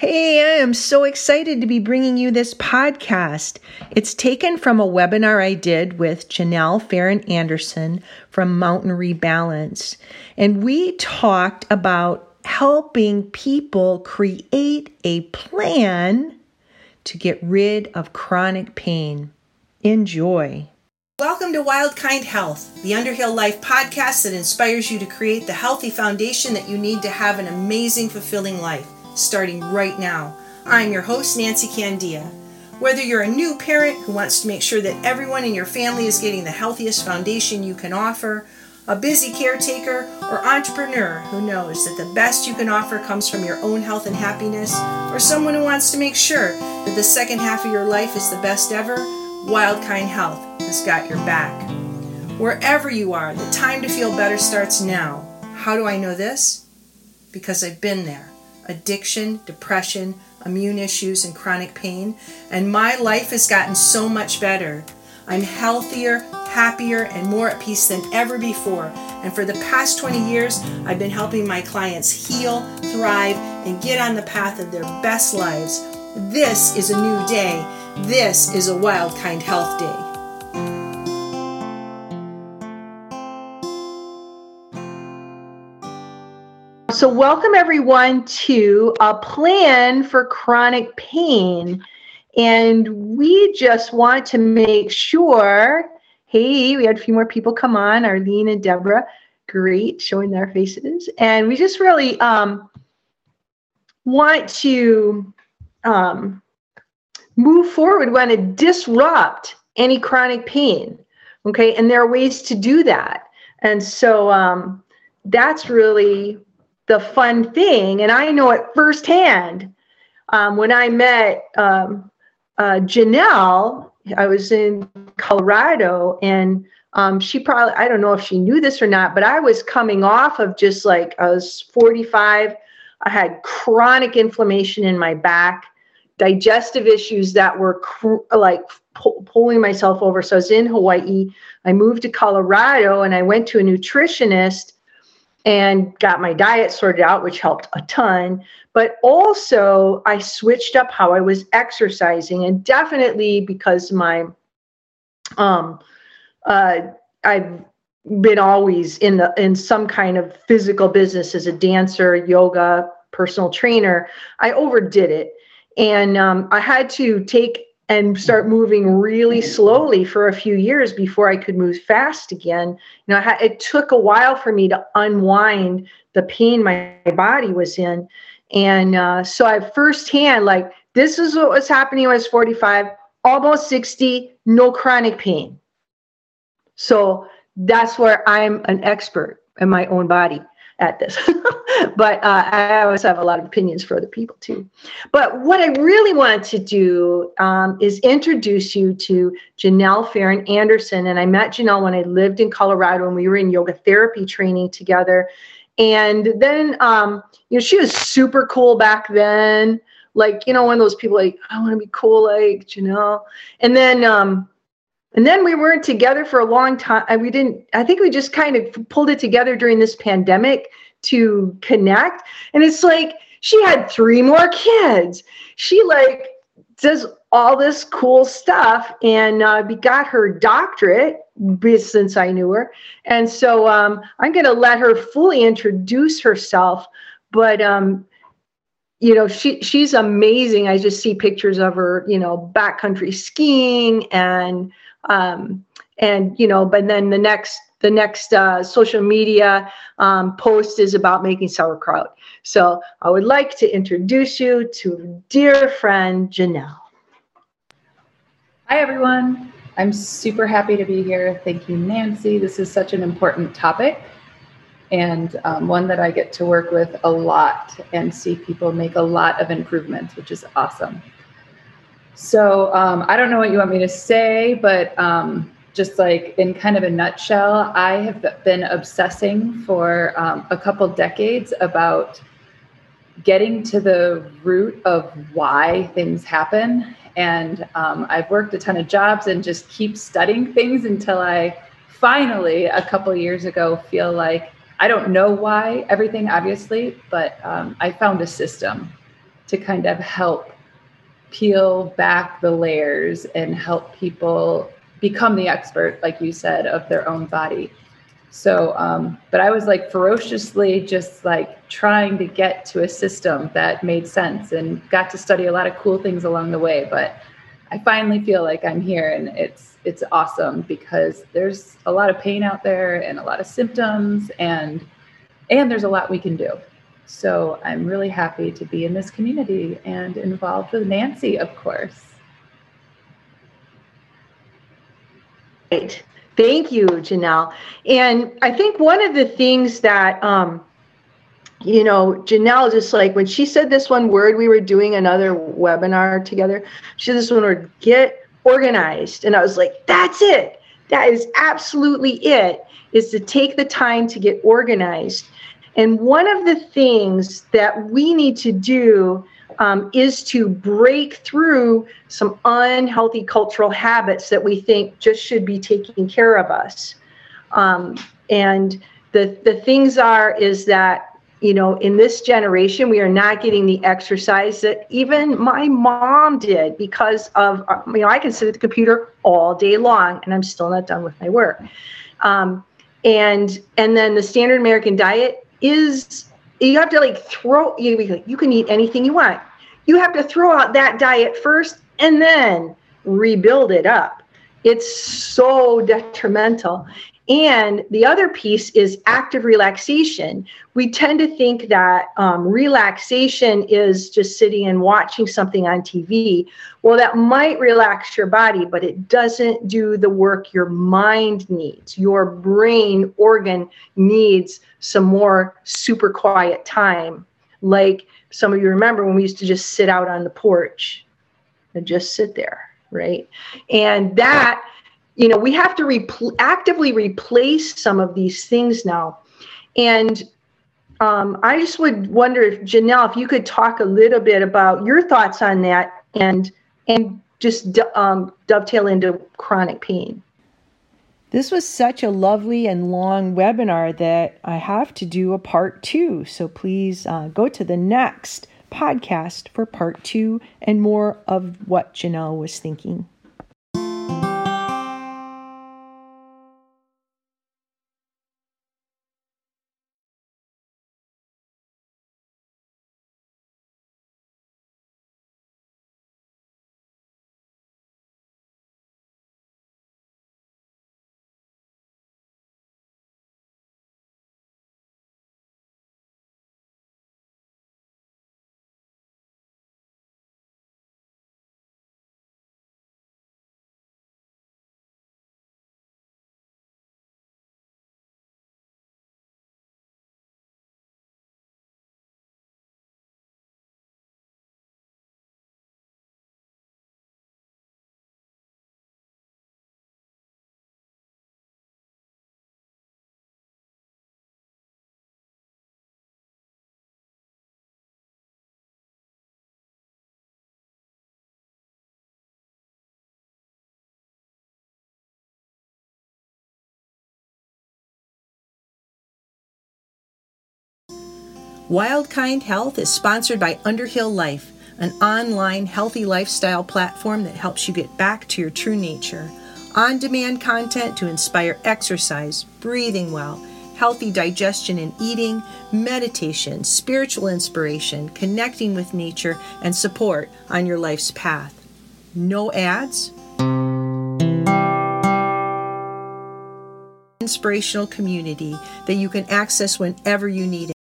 Hey, I am so excited to be bringing you this podcast. It's taken from a webinar I did with Janelle Farron Anderson from Mountain Rebalance. And we talked about helping people create a plan to get rid of chronic pain. Enjoy. Welcome to Wild Kind Health, the Underhill Life podcast that inspires you to create the healthy foundation that you need to have an amazing, fulfilling life starting right now. I'm your host, Nancy Candia. Whether you're a new parent who wants to make sure that everyone in your family is getting the healthiest foundation you can offer, a busy caretaker, or entrepreneur who knows that the best you can offer comes from your own health and happiness, or someone who wants to make sure that the second half of your life is the best ever, Wildkind Health has got your back. Wherever you are, the time to feel better starts now. How do I know this? Because I've been there addiction, depression, immune issues, and chronic pain, and my life has gotten so much better. I'm healthier, happier, and more at peace than ever before. And for the past 20 years, I've been helping my clients heal, thrive, and get on the path of their best lives. This is a new day. This is a Wild Kind Health Day. So, welcome everyone to a plan for chronic pain. And we just want to make sure hey, we had a few more people come on, Arlene and Deborah. Great, showing their faces. And we just really um, want to um, move forward. Want to disrupt any chronic pain. Okay, and there are ways to do that. And so um, that's really the fun thing. And I know it firsthand um, when I met um, uh, Janelle, I was in Colorado and um, she probably, I don't know if she knew this or not, but I was coming off of just like, I was 45. I had chronic inflammation in my back, digestive issues that were cr- like pu- pulling myself over. So I was in Hawaii. I moved to Colorado and I went to a nutritionist and got my diet sorted out, which helped a ton. But also, I switched up how I was exercising, and definitely because my, um, uh, I've been always in the in some kind of physical business as a dancer, yoga, personal trainer. I overdid it, and um, I had to take and start moving really slowly for a few years before I could move fast again. You know, it took a while for me to unwind the pain my body was in. And uh, so I firsthand, like, this is what was happening when I was 45, almost 60, no chronic pain. So that's where I'm an expert in my own body at this. but uh, I always have a lot of opinions for other people too. But what I really wanted to do um, is introduce you to Janelle Farron Anderson. And I met Janelle when I lived in Colorado and we were in yoga therapy training together. And then, um, you know, she was super cool back then. Like, you know, one of those people like, I want to be cool like Janelle. And then, um, and then we weren't together for a long time. We didn't, I think we just kind of pulled it together during this pandemic to connect. And it's like she had three more kids. She like does all this cool stuff and uh, got her doctorate since I knew her. And so um, I'm going to let her fully introduce herself. But um, you know she she's amazing. I just see pictures of her, you know, backcountry skiing and um, and you know, but then the next the next uh, social media um, post is about making sauerkraut. So I would like to introduce you to dear friend Janelle. Hi everyone. I'm super happy to be here. Thank you, Nancy. This is such an important topic and um, one that I get to work with a lot and see people make a lot of improvements, which is awesome. So um, I don't know what you want me to say, but um, just like in kind of a nutshell, I have been obsessing for um, a couple decades about getting to the root of why things happen. And um, I've worked a ton of jobs and just keep studying things until I finally, a couple years ago, feel like I don't know why everything, obviously, but um, I found a system to kind of help peel back the layers and help people become the expert, like you said, of their own body. So, um, but I was like ferociously just like trying to get to a system that made sense and got to study a lot of cool things along the way. But I finally feel like I'm here and it's it's awesome because there's a lot of pain out there and a lot of symptoms and and there's a lot we can do. So I'm really happy to be in this community and involved with Nancy, of course. Great. Thank you, Janelle. And I think one of the things that, um, you know, Janelle just like when she said this one word, we were doing another webinar together. She said this one word, get organized. And I was like, that's it. That is absolutely it, is to take the time to get organized. And one of the things that we need to do um, is to break through some unhealthy cultural habits that we think just should be taking care of us. Um, and the the things are is that you know in this generation we are not getting the exercise that even my mom did because of uh, you know I can sit at the computer all day long and I'm still not done with my work. Um, and and then the standard American diet is you have to like throw you you can eat anything you want you have to throw out that diet first and then rebuild it up. It's so detrimental. And the other piece is active relaxation. We tend to think that um, relaxation is just sitting and watching something on TV. Well, that might relax your body, but it doesn't do the work your mind needs. Your brain organ needs some more super quiet time, like some of you remember when we used to just sit out on the porch and just sit there, right? And that, you know, we have to repl- actively replace some of these things now. And um, I just would wonder if Janelle, if you could talk a little bit about your thoughts on that and and just um, dovetail into chronic pain. This was such a lovely and long webinar that I have to do a part two. So please uh, go to the next podcast for part two and more of what Janelle was thinking. Wildkind Health is sponsored by Underhill Life, an online healthy lifestyle platform that helps you get back to your true nature. On demand content to inspire exercise, breathing well, healthy digestion and eating, meditation, spiritual inspiration, connecting with nature, and support on your life's path. No ads. Inspirational community that you can access whenever you need it.